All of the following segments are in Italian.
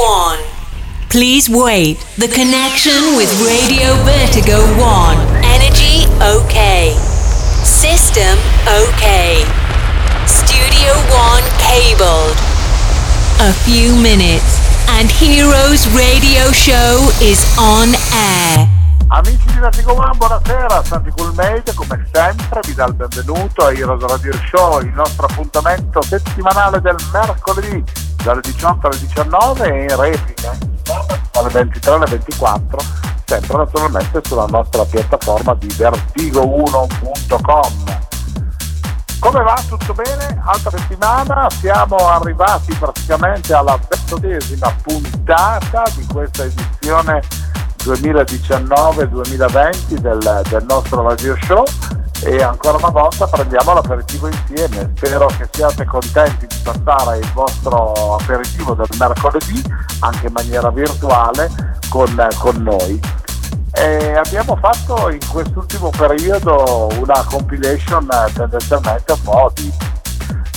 1. Please wait. The connection with Radio Vertigo 1. Energy okay. System okay. Studio 1 cabled. A few minutes and Heroes Radio Show is on air. Amici di Vertigo One, buonasera, Santi Coolmade come sempre vi dà il benvenuto a Heroes Radio Show, il nostro appuntamento settimanale del mercoledì dalle 18 alle 19 e in replica dalle 23 alle 24 sempre naturalmente sulla nostra piattaforma di vertigo1.com come va? Tutto bene? Altra settimana, siamo arrivati praticamente alla ventesima puntata di questa edizione 2019-2020 del, del nostro radio show e ancora una volta prendiamo l'aperitivo insieme. Spero che siate contenti di passare il vostro aperitivo del mercoledì anche in maniera virtuale con, con noi. E abbiamo fatto in quest'ultimo periodo una compilation tendenzialmente un po' di,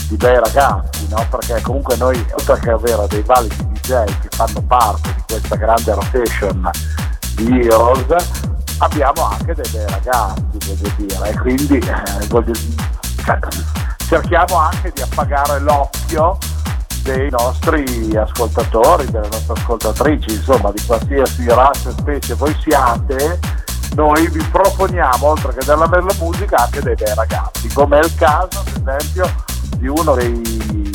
di bei ragazzi, no? perché comunque noi oltre che avere dei validi DJ che fanno parte di questa grande rotation di Heroes abbiamo anche dei bei ragazzi voglio dire e quindi eh, voglio, cioè, cerchiamo anche di appagare l'occhio dei nostri ascoltatori, delle nostre ascoltatrici, insomma di qualsiasi razza e specie voi siate, noi vi proponiamo, oltre che della bella musica, anche dei bei ragazzi, come è il caso ad esempio di uno dei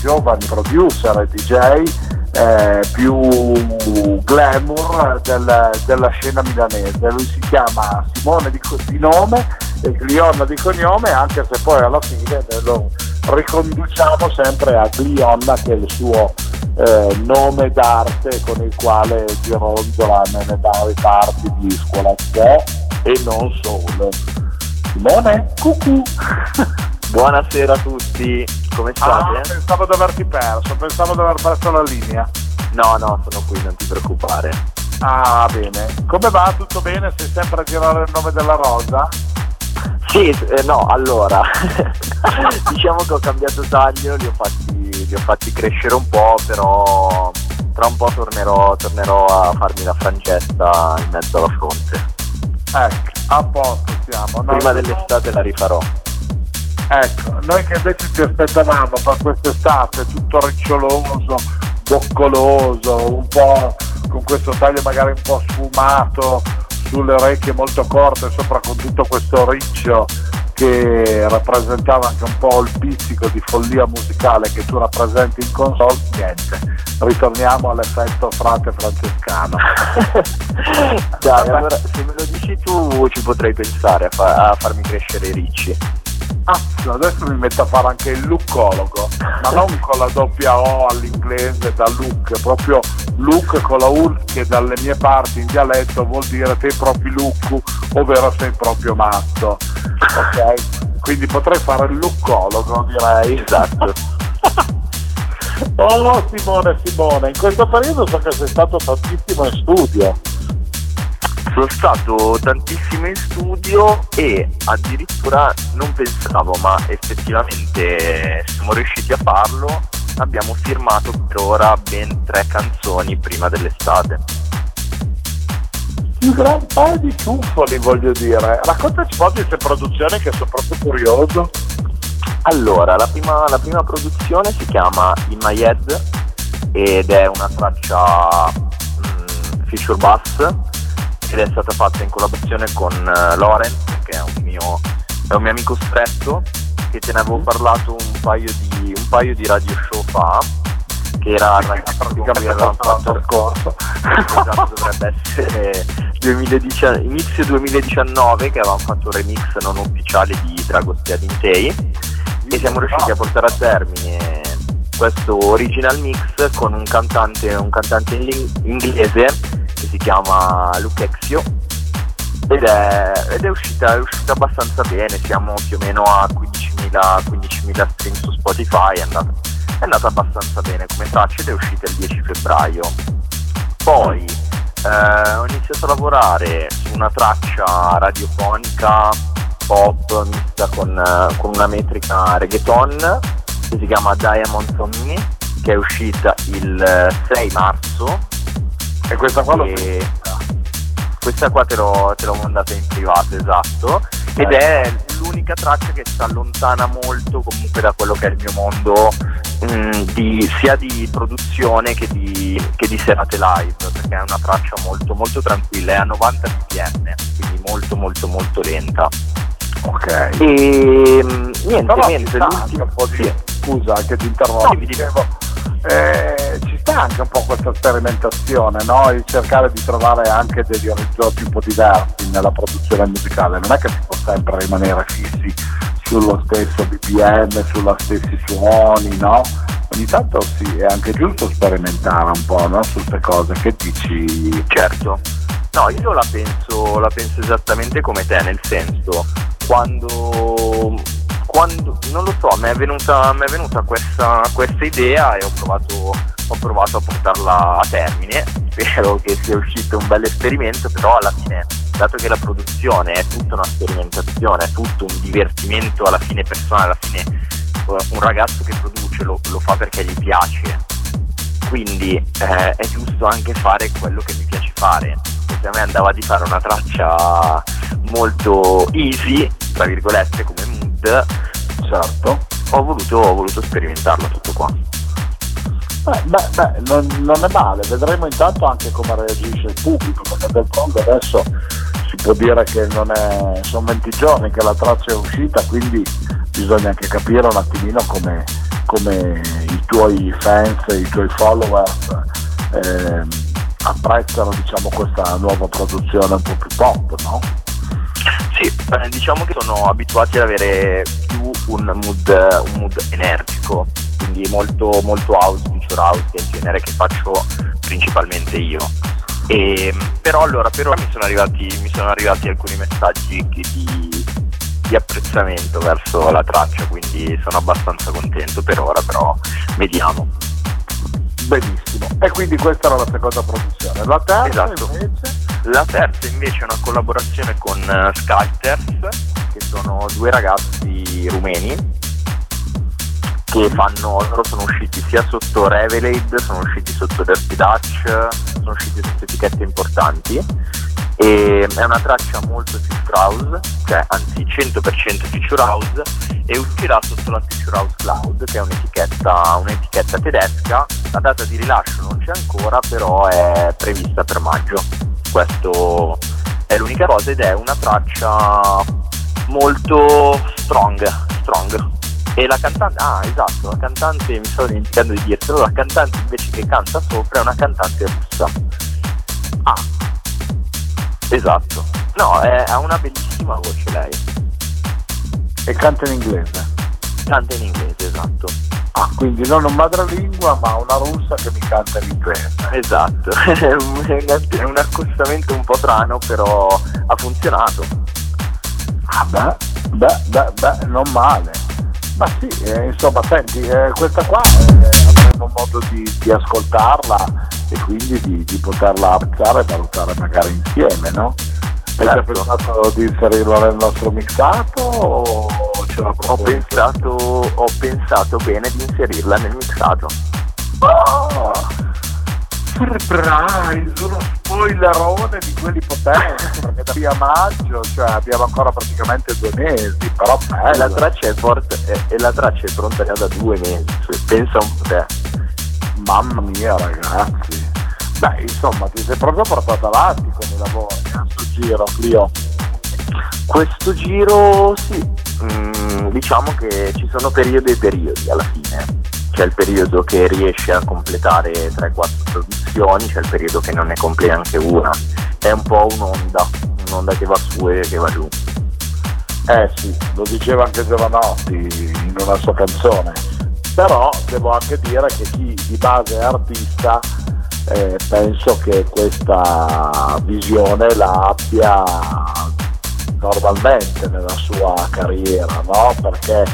giovani producer e DJ eh, più glamour del, della scena milanese. Lui si chiama Simone di, di nome e Glionna di cognome, anche se poi alla fine lo riconduciamo sempre a Glionna che è il suo eh, nome d'arte con il quale gironzola nelle varie parti di scuola e non solo. Simone, cucù! Buonasera a tutti, come state? Ah, pensavo di averti perso, pensavo di aver perso la linea. No, no, sono qui, non ti preoccupare. Ah, bene. Come va? Tutto bene? Sei sempre a girare il nome della rosa? Sì, eh, no, allora, diciamo che ho cambiato taglio, li ho, fatti, li ho fatti crescere un po', però tra un po' tornerò, tornerò a farmi la frangetta in mezzo alla fronte. Ecco, a posto siamo. No, Prima dell'estate la rifarò. Ecco, noi che invece ci aspettavamo per quest'estate tutto riccioloso, boccoloso, un po' con questo taglio magari un po' sfumato, sulle orecchie molto corte, sopra con tutto questo riccio che rappresentava anche un po' il pizzico di follia musicale che tu rappresenti in console, niente, ritorniamo all'effetto frate francescano. Dai, allora se me lo dici tu ci potrei pensare a, fa- a farmi crescere i ricci. Ah, adesso mi metto a fare anche il lookologo, ma non con la doppia O all'inglese da look, proprio look con la U che dalle mie parti in dialetto vuol dire sei proprio look, ovvero sei proprio matto. Ok? Quindi potrei fare il lookologo, direi. Esatto. oh Simone, Simone, in questo periodo so che sei stato tantissimo in studio sono stato tantissimo in studio e addirittura non pensavo, ma effettivamente siamo riusciti a farlo. Abbiamo firmato per ora ben tre canzoni prima dell'estate. Un gran paio di ciuffoli voglio dire. Raccontaci un po' di queste produzioni che sono proprio curioso. Allora, la prima, la prima produzione si chiama In My Head ed è una traccia mm, feature bass ed è stata fatta in collaborazione con uh, Lorenz, che è un, mio, è un mio amico stretto, che te ne avevo parlato un paio di, un paio di radio show fa, che era il ragazzo con cui avevamo fatto il corso. esatto, dovrebbe essere 2010, inizio 2019 che avevamo fatto un remix non ufficiale di Dragostea Dintei e siamo riusciti a portare a termine questo original mix con un cantante, un cantante inglese si chiama Lucexio ed è, ed è, uscita, è uscita abbastanza bene, siamo più o meno a 15.000, 15.000 stream su Spotify, è andata, è andata abbastanza bene come traccia ed è uscita il 10 febbraio. Poi eh, ho iniziato a lavorare su una traccia radiofonica pop mista con, con una metrica reggaeton che si chiama Diamonds on Me che è uscita il 6 marzo. E questa qua lo e... Questa qua te l'ho, te l'ho mandata in privato, esatto. Ed è l'unica traccia che si allontana molto comunque da quello che è il mio mondo mh, di- sia di produzione che di, che di serate live, perché è una traccia molto molto tranquilla, è a 90 bpm, quindi molto molto molto lenta. Ok. E mh, niente, Però niente, l'ultimo po' di... sì. Scusa che ti interrompo. No, dicevo, eh, ci sta anche un po' questa sperimentazione, no? Il cercare di trovare anche degli orizzonti un po' diversi nella produzione musicale. Non è che si può sempre rimanere fissi sullo stesso BPM, sulla stessi suoni, no? Ogni tanto sì, è anche giusto sperimentare un po', no? Su queste cose. Che dici? Certo. No, io la penso, la penso esattamente come te, nel senso, quando, quando non lo so, mi è venuta, mi è venuta questa, questa idea e ho provato, ho provato a portarla a termine. Spero che sia uscito un bel esperimento, però alla fine, dato che la produzione è tutta una sperimentazione, è tutto un divertimento alla fine personale, alla fine eh, un ragazzo che produce lo, lo fa perché gli piace quindi eh, è giusto anche fare quello che mi piace fare se a me andava di fare una traccia molto easy tra virgolette come Certo. ho voluto, ho voluto sperimentarlo tutto qua Beh, beh, beh, non, non è male, vedremo intanto anche come reagisce il pubblico, perché del fondo adesso si può dire che è, sono 20 giorni che la traccia è uscita, quindi bisogna anche capire un attimino come, come i tuoi fans, i tuoi followers ehm, apprezzano diciamo, questa nuova produzione un po' più pop, no? Sì, eh, diciamo che sono abituati ad avere più un mood, un mood energico quindi molto, molto house, future house il genere che faccio principalmente io E, però allora per ora mi sono arrivati, mi sono arrivati alcuni messaggi di, di apprezzamento verso la traccia, quindi sono abbastanza contento per ora, però vediamo. Benissimo. E quindi questa era la seconda produzione. La terza Esatto. invece? La terza invece è una collaborazione con uh, Sculpters, che sono due ragazzi rumeni che fanno, loro sono usciti sia sotto Revelade, sono usciti sotto Dirty Dutch, sono usciti sotto etichette importanti e è una traccia molto future house, cioè anzi 100% future house e uscirà sotto la Future House Cloud che è un'etichetta, un'etichetta tedesca, la data di rilascio non c'è ancora però è prevista per maggio, questo è l'unica cosa ed è una traccia molto strong, strong. E la cantante, ah esatto, la cantante, mi stavo dimenticando di dirtelo, la cantante invece che canta sopra è una cantante russa. Ah, Esatto. No, è- ha una bellissima voce lei. e canta in inglese. Canta in inglese, esatto. Ah, quindi non un madrelingua, ma una russa che mi canta in inglese. Esatto. È un, accostamento un po' strano, però ha funzionato. Ah, beh, beh, beh, beh, non male. Ma sì, eh, insomma, senti, eh, questa qua eh, avremo modo di, di ascoltarla e quindi di, di poterla apprezzare e valutare magari insieme, no? Hai già Certo. pensato di inserirla nel nostro mixato o ce la Ho pensato, ho pensato bene di inserirla nel mixato. Oh, surprise, uno spoilerone di quelli potenti, perché da qui a maggio, cioè abbiamo ancora praticamente due mesi, però E bello. la traccia è forte, e, e la traccia è pronta già da due mesi. cioè, pensa un po' te. Mamma mia ragazzi. Beh, insomma, ti sei proprio portato avanti con i lavori a sto giro, Clio. Questo giro sì, Mm, diciamo che ci sono periodi e periodi alla fine. C'è il periodo che riesce a completare 3-4 produzioni, c'è il periodo che non ne compie neanche una. È un po' un'onda, un'onda che va su e che va giù. Eh sì, lo diceva anche Giovanotti in una sua canzone. Però devo anche dire che chi di base è artista eh, penso che questa visione la abbia normalmente nella sua carriera, no? Perché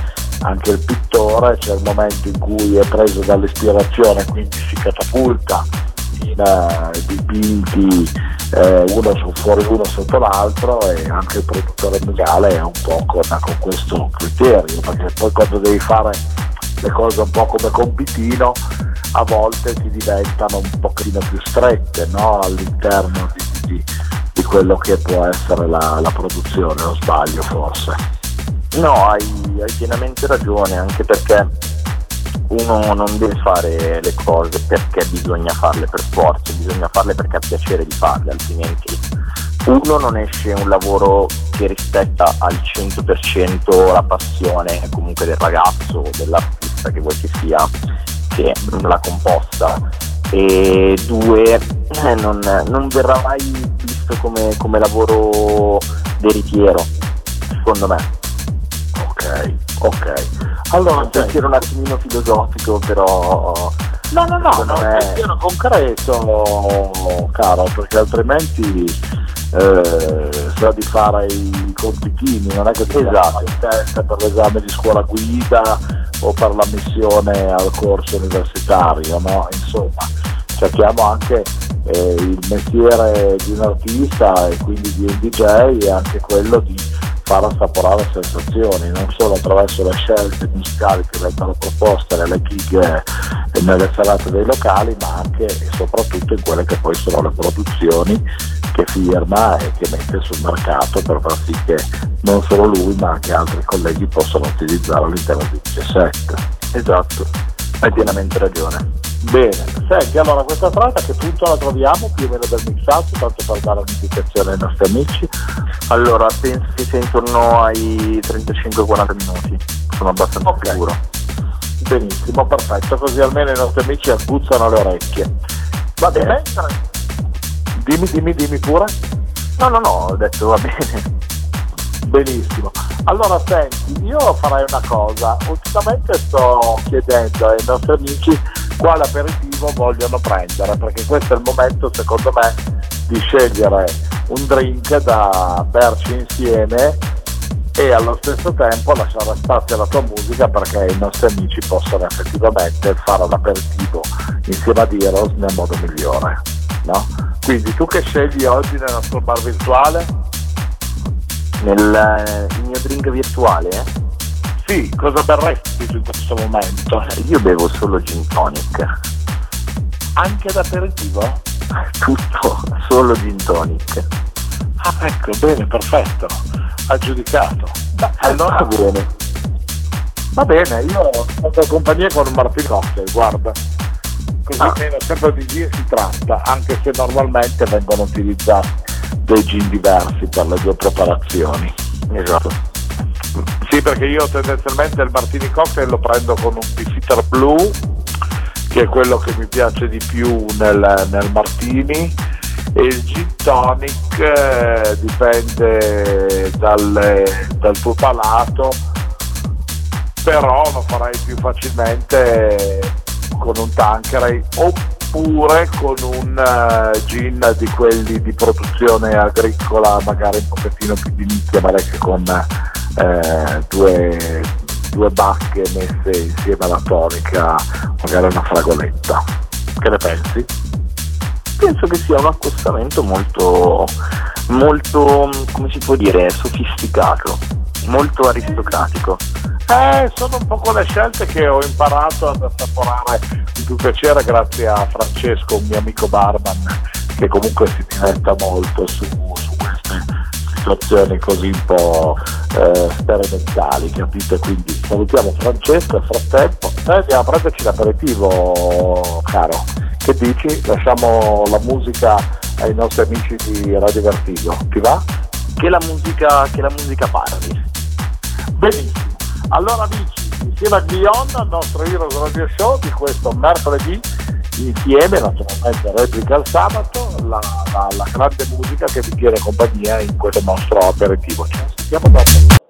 anche il pittore c'è il momento in cui è preso dall'ispirazione, quindi si catapulta in eh, dipinti eh, uno su, fuori uno sotto l'altro e anche il produttore musicale è un po' con, con questo criterio, perché poi quando devi fare le cose un po' come compitino a volte si diventano un pochino più strette no? all'interno di, di, di, quello che può essere la, la produzione, o sbaglio forse. No, hai, hai pienamente ragione, anche perché uno non deve fare le cose perché bisogna farle per forza, bisogna farle perché ha piacere di farle, altrimenti uno non esce un lavoro che rispetta al 100% la passione comunque del ragazzo o dell'artista che vuoi che sia che l'ha composta. E due eh, non, non, verrà mai visto come, come lavoro veritiero secondo me ok ok allora un pensiero un attimino filosofico però no no no, no è un pensiero concreto caro perché altrimenti eh, sa di fare i compitini, non è che ti esatto. in testa per l'esame di scuola guida o per la missione al corso universitario, no? Insomma, cerchiamo anche eh, il mestiere di un artista e quindi di un DJ e anche quello di far assaporare sensazioni, non solo attraverso le scelte musicali che vengono proposte nelle gig e nelle serate dei locali, ma anche e soprattutto in quelle che poi sono le produzioni che firma e che mette sul mercato per far sì che non solo lui ma anche altri colleghi possano utilizzare all'interno di set. Esatto, hai pienamente ragione. Bene, senti, allora questa traccia che punto la troviamo più o meno del mixato, tanto per dare un'indicazione ai nostri amici? Allora, penso che sia intorno ai 35-40 minuti, sono abbastanza okay. sicuro. Benissimo, perfetto, così almeno i nostri amici agguzzano le orecchie. Va bene? Dimmi, dimmi, dimmi pure. No, no, no, ho detto va bene. Benissimo. Allora senti, io farei una cosa, ultimamente sto chiedendo ai nostri amici quale aperitivo vogliono prendere, perché questo è il momento secondo me di scegliere un drink da berci insieme e allo stesso tempo lasciare spazio alla tua musica perché i nostri amici possano effettivamente fare l'aperitivo insieme a Heroes nel modo migliore. No? Quindi tu che scegli oggi nel nostro bar virtuale? Nel eh, mio drink virtuale? Sì, cosa berresti in questo momento? Io bevo solo gin tonic. Anche d'aperitivo? Tutto, solo gin tonic. Ah ecco, bene, perfetto. Aggiudicato. Beh, allora va bene. Va bene, io faccio compagnia con un Martin Cocktail, guarda così ah. meno sempre di gin si tratta, anche se normalmente vengono utilizzati dei gin diversi per le due preparazioni. Esatto. Sì, perché io tendenzialmente il martini cocktail lo prendo con un bifitter blu, che è quello che mi piace di più nel, nel martini, e il gin tonic eh, dipende dal, dal tuo palato, però lo farei più facilmente con un Tanqueray oppure con un uh, gin di quelli di produzione agricola magari un pochettino più di nicchia ma che con uh, due, due bacche messe insieme alla tonica magari una fragoletta che ne pensi? penso che sia un accostamento molto molto come si può dire sofisticato molto aristocratico eh, sono un po' con le scelte che ho imparato ad assaporare di più piacere grazie a Francesco, un mio amico barman, che comunque si diventa molto su, su queste situazioni così un po' eh, sperimentali, capite? Quindi salutiamo Francesco e frattempo noi andiamo a prenderci l'aperitivo, caro. Che dici? Lasciamo la musica ai nostri amici di Radio Vertigo, ti va? Che la musica, che la musica parli. Benissimo. Allora amici, insieme a Guion, al nostro Heroes Radio Show di questo mercoledì, insieme naturalmente replica il sabato, la, la, la grande musica che vi tiene compagnia in questo nostro aperitivo. Ci sentiamo dopo.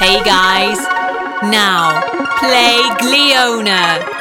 Hey guys, now play Gliona.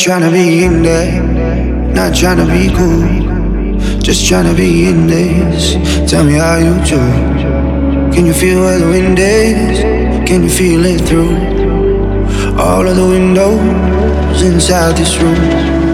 Trying to be in there, not trying to be cool. Just trying to be in this. Tell me how you do. Can you feel where the wind is? Can you feel it through all of the windows inside this room?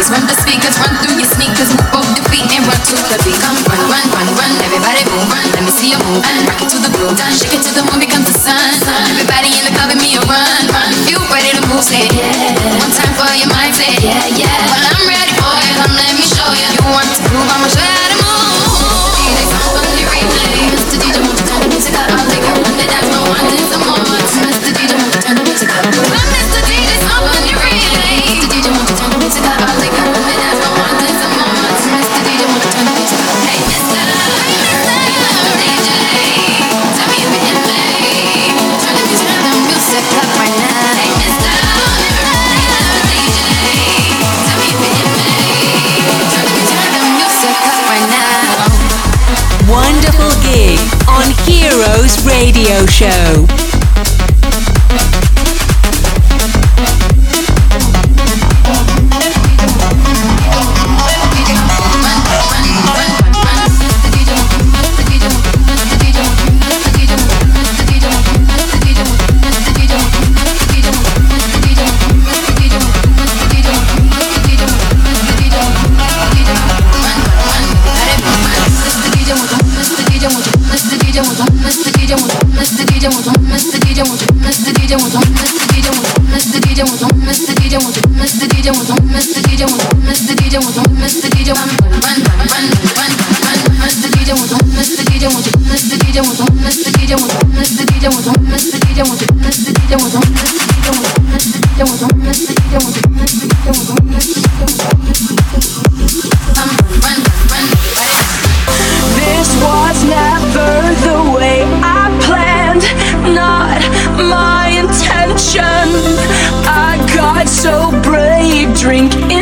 Run when the speakers run through your sneakers. Move both the feet and run to the beat. Come run, run, run, run. Everybody move, run. Let me see you move and rock it to the groove. Done, shake it to the moon becomes the sun. Everybody in the club, give me a run, run. If you ready to move, say yeah. One time for your mind, say yeah, yeah. Well, I'm ready for you. Come, let me show you. You want to move? I'ma show you how to move. DJ, on the replay. Mr. DJ, won't you turn the music up? I'll take a run. That's no one. Radio Show. drink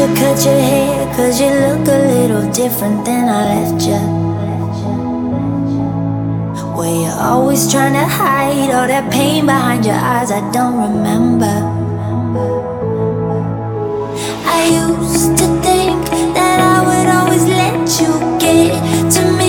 you cut your hair? Cause you look a little different than I left you. Were you always trying to hide all that pain behind your eyes? I don't remember. I used to think that I would always let you get to me.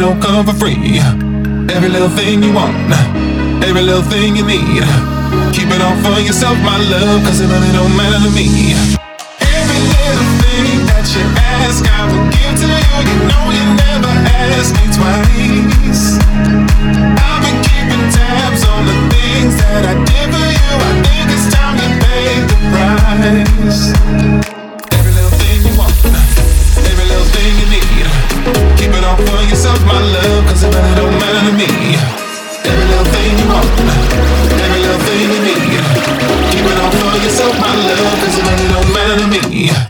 Don't come for free. Every little thing you want, every little thing you need. Keep it all for yourself, my love, cause it really don't matter to me. Every little thing that you ask, I will give to you. You know you never ask me twice. I've been keeping tabs on the things that I did for you. I think it's time you pay the price. For yourself, my love, cause it really don't matter to me. Every little thing you want, every little thing you need. Keep it all for yourself, my love, cause it really don't matter to me.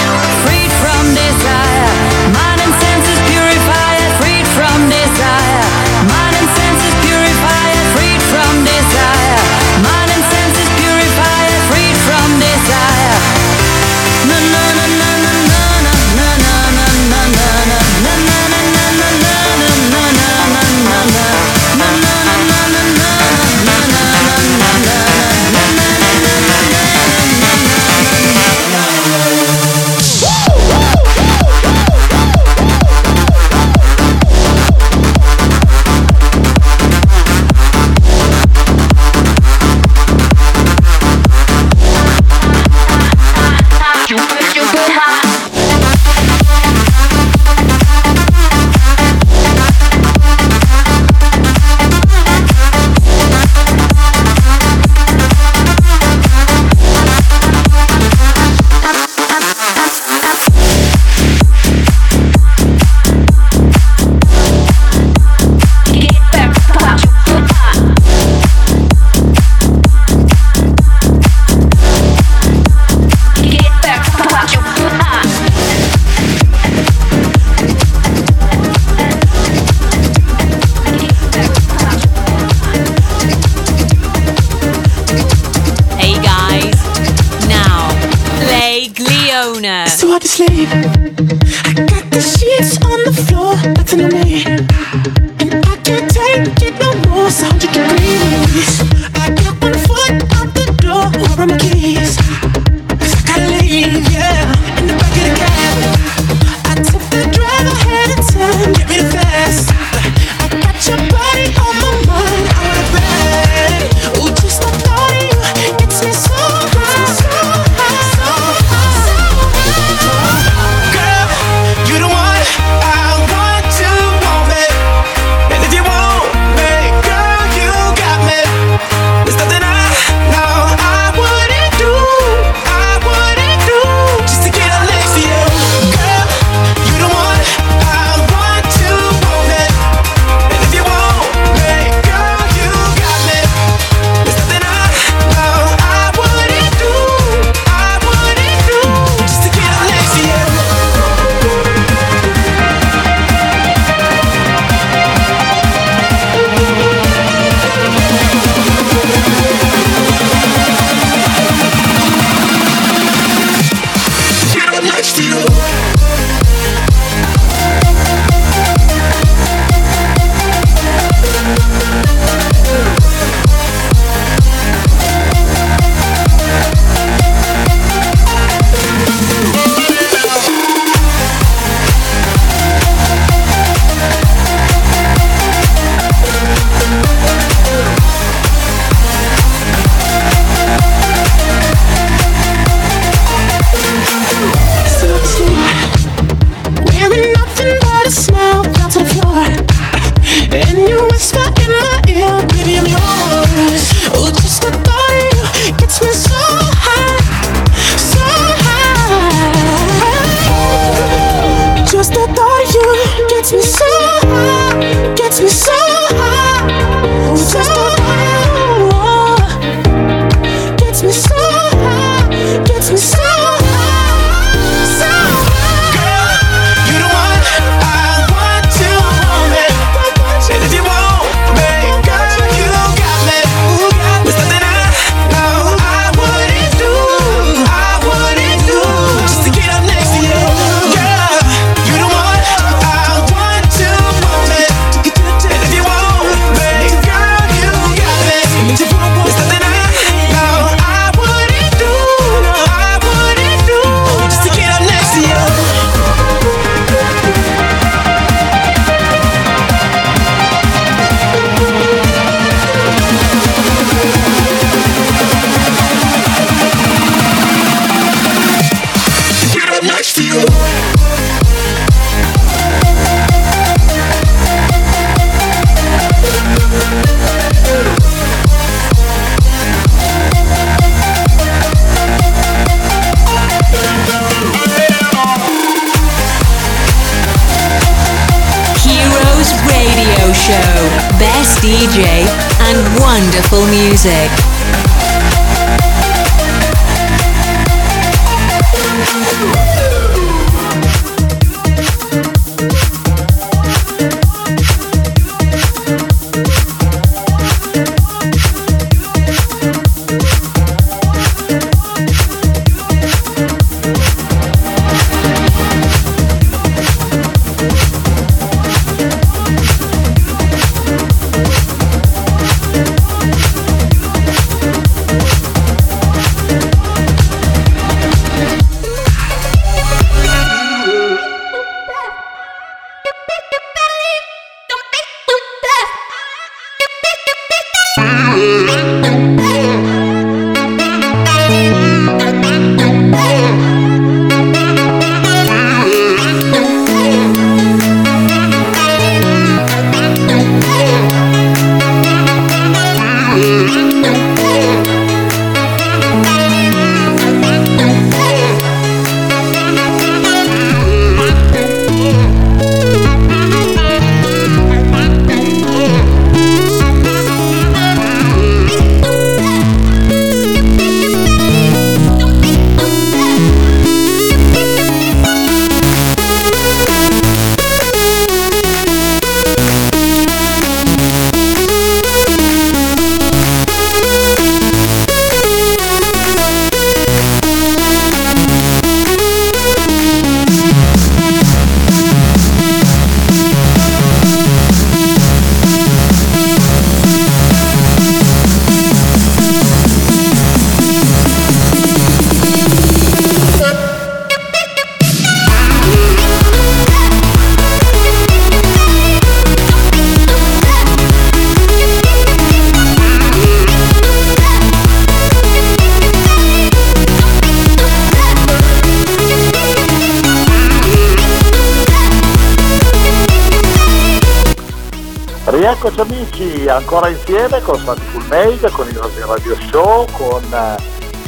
Rieccoci amici, ancora insieme con Santi Full Made, con il Radio Show, con eh,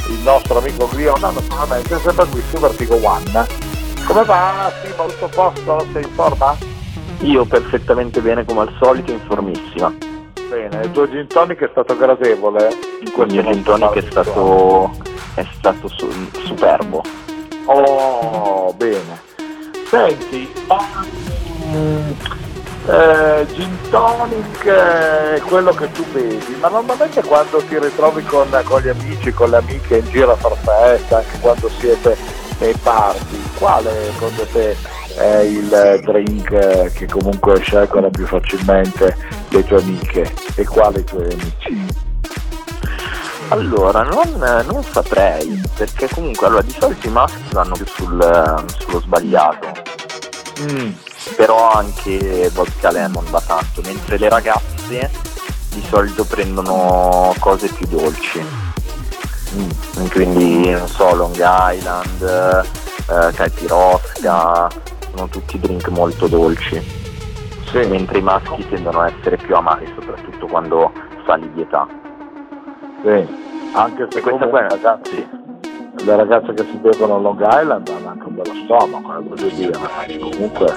il nostro amico Gliona, naturalmente sempre qui su Vertigo One. Come va? Simo, tutto a posto? Sei in forma? Io perfettamente bene come al solito, informissima. Bene, il tuo gin tonic è stato gradevole in Il mio gin nostro tonic è stato, è stato su- superbo. Oh, bene. Senti, ma, mm, eh, gin tonic è quello che tu bevi, ma normalmente quando ti ritrovi con, con gli amici, con le amiche in giro a far festa, anche quando siete nei party, quale secondo te è il drink eh, che comunque scelgono più facilmente le tue amiche? E quali i tuoi amici? Allora, non, non saprei, perché comunque allora, di solito i maschi vanno più sul- sullo sbagliato, Mm, però anche vodka lemon va tanto, mentre le ragazze di solito prendono cose più dolci. Mm, Quindi non so, Long Island, eh, Caipirosca, sono tutti drink molto dolci, sì. mentre i maschi tendono a essere più amari, soprattutto quando sali di età. Sì, anche se questa qua ragazzi, le ragazze che si bevono Long Island hanno anche un bello stomaco, eh, voglio dire, comunque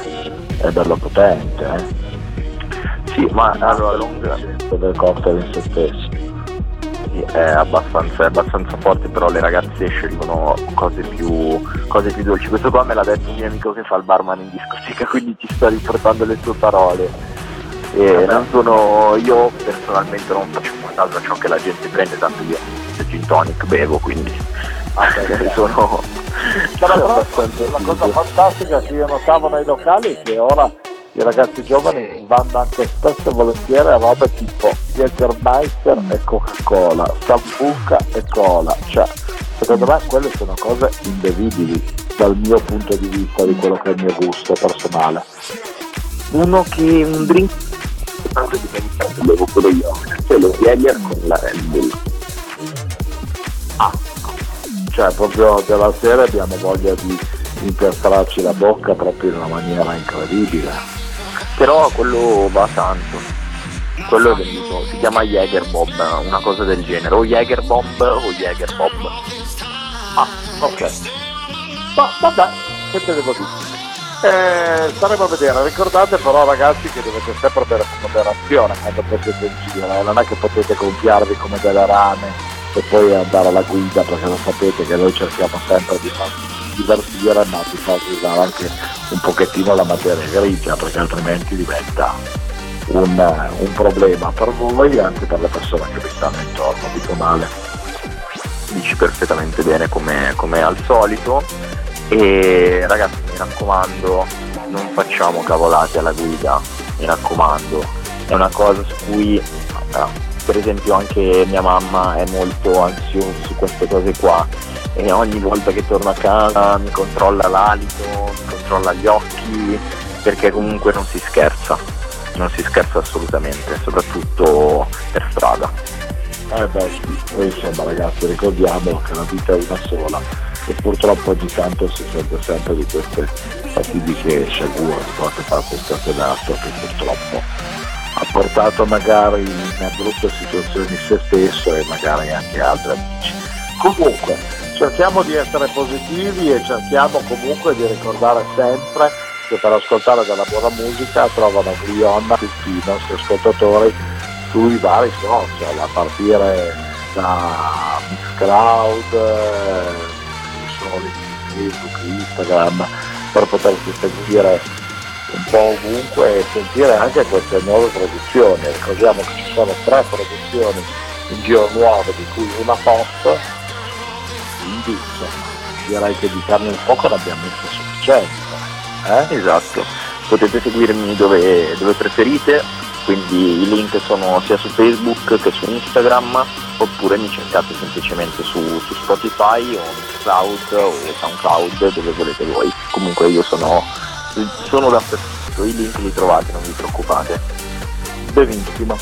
è bello potente, eh. Sì, ma allora Long del cocktail in se stesso. È abbastanza, è abbastanza forte, però le ragazze scelgono cose più, cose più dolci. Questo qua me l'ha detto un mio amico che fa il barman in discoteca, quindi ti sto riportando le sue parole. E non sono, io personalmente non faccio molto caso a ciò che la gente prende, tanto io il gin tonic bevo, quindi sono, l'altro abbastanza la cosa fantastica che io notavo nei locali è che ora i ragazzi giovani vanno anche spesso e volentieri a robe tipo Jägermeister e Coca-Cola, Sambuca e Cola, cioè secondo me quelle sono cose imbevibili dal mio punto di vista, di quello che è il mio gusto personale. Uno che un drink tanto diventa bevo pure io, c'è lo Jäger con la Red Bull. Cioè proprio della sera abbiamo voglia di impiastrarci la bocca proprio in una maniera incredibile. Però quello va tanto. Quello è venuto, si chiama Jäger Bob, una cosa del genere, o Jäger Bomb o Jäger Bob. Ah, ok. Ma vabbè, che te devo dire? Eh, staremo a vedere, ricordate però ragazzi che dovete sempre con moderazione quando poi siete in non è che potete gonfiarvi come delle rane e poi andare alla guida perché lo sapete che noi cerchiamo sempre di farci divertire ma di far usare anche un pochettino la materia grigia perché altrimenti diventa un, un problema per voi e anche per le persone che vi stanno intorno, dico male. dici perfettamente bene come, come al solito e ragazzi mi raccomando non facciamo cavolate alla guida mi raccomando è una cosa su cui per esempio anche mia mamma è molto ansiosa su queste cose qua. E ogni volta che torno a casa mi controlla l'alito mi controlla gli occhi perché comunque non si scherza non si scherza assolutamente soprattutto per strada. Eh beh, insomma ragazzi ricordiamo che la vita è una sola e purtroppo ogni tanto si sente sempre di queste fatidiche sciagure portate parte scatenato che purtroppo ha portato magari in brutte situazioni se stesso e magari anche altri amici. Comunque, cerchiamo di essere positivi e cerchiamo comunque di ricordare sempre che per ascoltare della buona musica trovano Glionna, tutti i nostri ascoltatori sui vari social, a partire da Mixcloud, eh, soliti Facebook, Instagram, per potersi seguire un po' ovunque e sentire anche queste nuove produzioni. Ricordiamo che ci sono tre produzioni in giro nuove, di cui una post, quindi insomma, direi che di carne in fuoco ne abbiamo messo sufficiente. Eh? Esatto, potete seguirmi dove, dove preferite, quindi i link sono sia su Facebook che su Instagram, oppure mi cercate semplicemente su, su Spotify o Cloud o SoundCloud, dove volete voi. Comunque io sono, sono dappertutto, i link li trovate, non vi preoccupate. benissimo.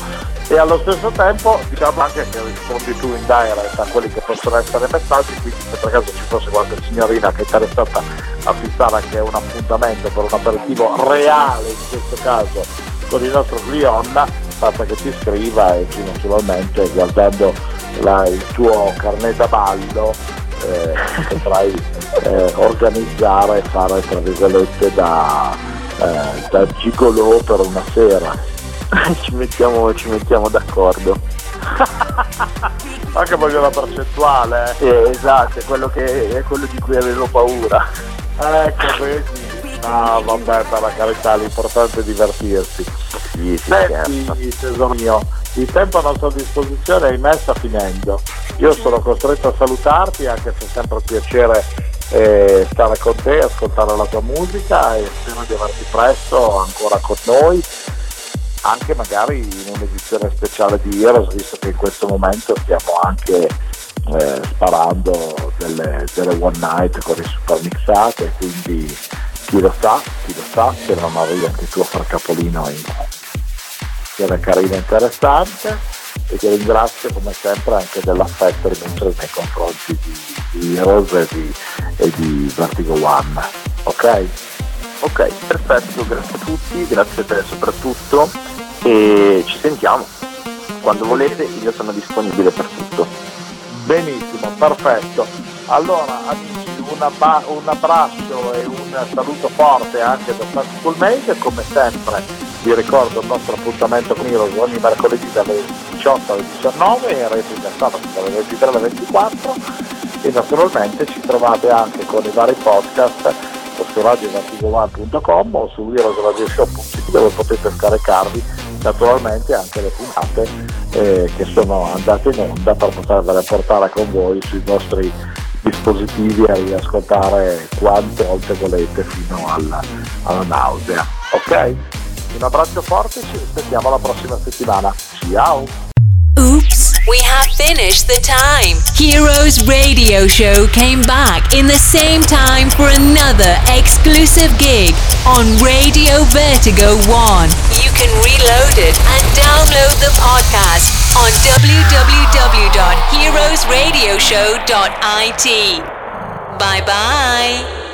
E allo stesso tempo diciamo anche che rispondi tu in direct a quelli che possono essere messaggi, quindi se per caso ci fosse qualche signorina che è interessata a fissare anche un appuntamento per un aperitivo reale in questo caso con il nostro Glionna, basta che ti scriva e tu naturalmente guardando la- il tuo carnet da ballo eh, potrai eh, organizzare e fare tra virgolette da, eh, da gigolò per una sera. ci, mettiamo, ci mettiamo d'accordo. Anche voglio la percentuale. Eh, esatto, è quello, che, è quello di cui avevo paura. Ecco, vedi. Ah, vabbè, per la carità, l'importante è divertirsi. Sì, sì, Senti, certo. tesoro mio, il tempo a nostra disposizione, ahimè, sta finendo. Io sono costretto a salutarti, anche se è sempre un piacere eh, stare con te, ascoltare la tua musica e spero di averti presto ancora con noi, anche magari in un'edizione speciale di Heroes, visto che in questo momento stiamo anche eh, sparando delle, delle one night con i super mixate, quindi chi lo sa, chi lo sa, se non arrivi anche tu a far capolino in era carina interessante e ti ringrazio come sempre anche dell'affetto rinunciato nei confronti di, di Heroes e di, e di Vertigo One. Ok? Ok, perfetto, grazie a tutti, grazie a te soprattutto e ci sentiamo. Quando volete io sono disponibile per tutto. Benissimo, perfetto. Allora amici, un, abba- un abbraccio e un saluto forte anche da Santi Coolmate, come sempre. Vi ricordo il nostro appuntamento con Heroes ogni mercoledì dalle 18 alle 19 e replica sabato dalle 23 alle 24 e naturalmente ci trovate anche con i vari podcast o su radiovertigoone.com o su heroesradioshow.it dove potete scaricarvi naturalmente anche le puntate eh, che sono andate in onda per potervele portare con voi sui vostri dispositivi a riascoltare quante volte volete fino alla, alla nausea. Ok? Un abbraccio forte e ci risentiamo la prossima settimana. Ciao! Oops, we have finished the time. Heroes Radio Show came back in the same time for another exclusive gig on Radio Vertigo 1. You can reload it and download the podcast on www.heroesradioshow.it. Bye bye.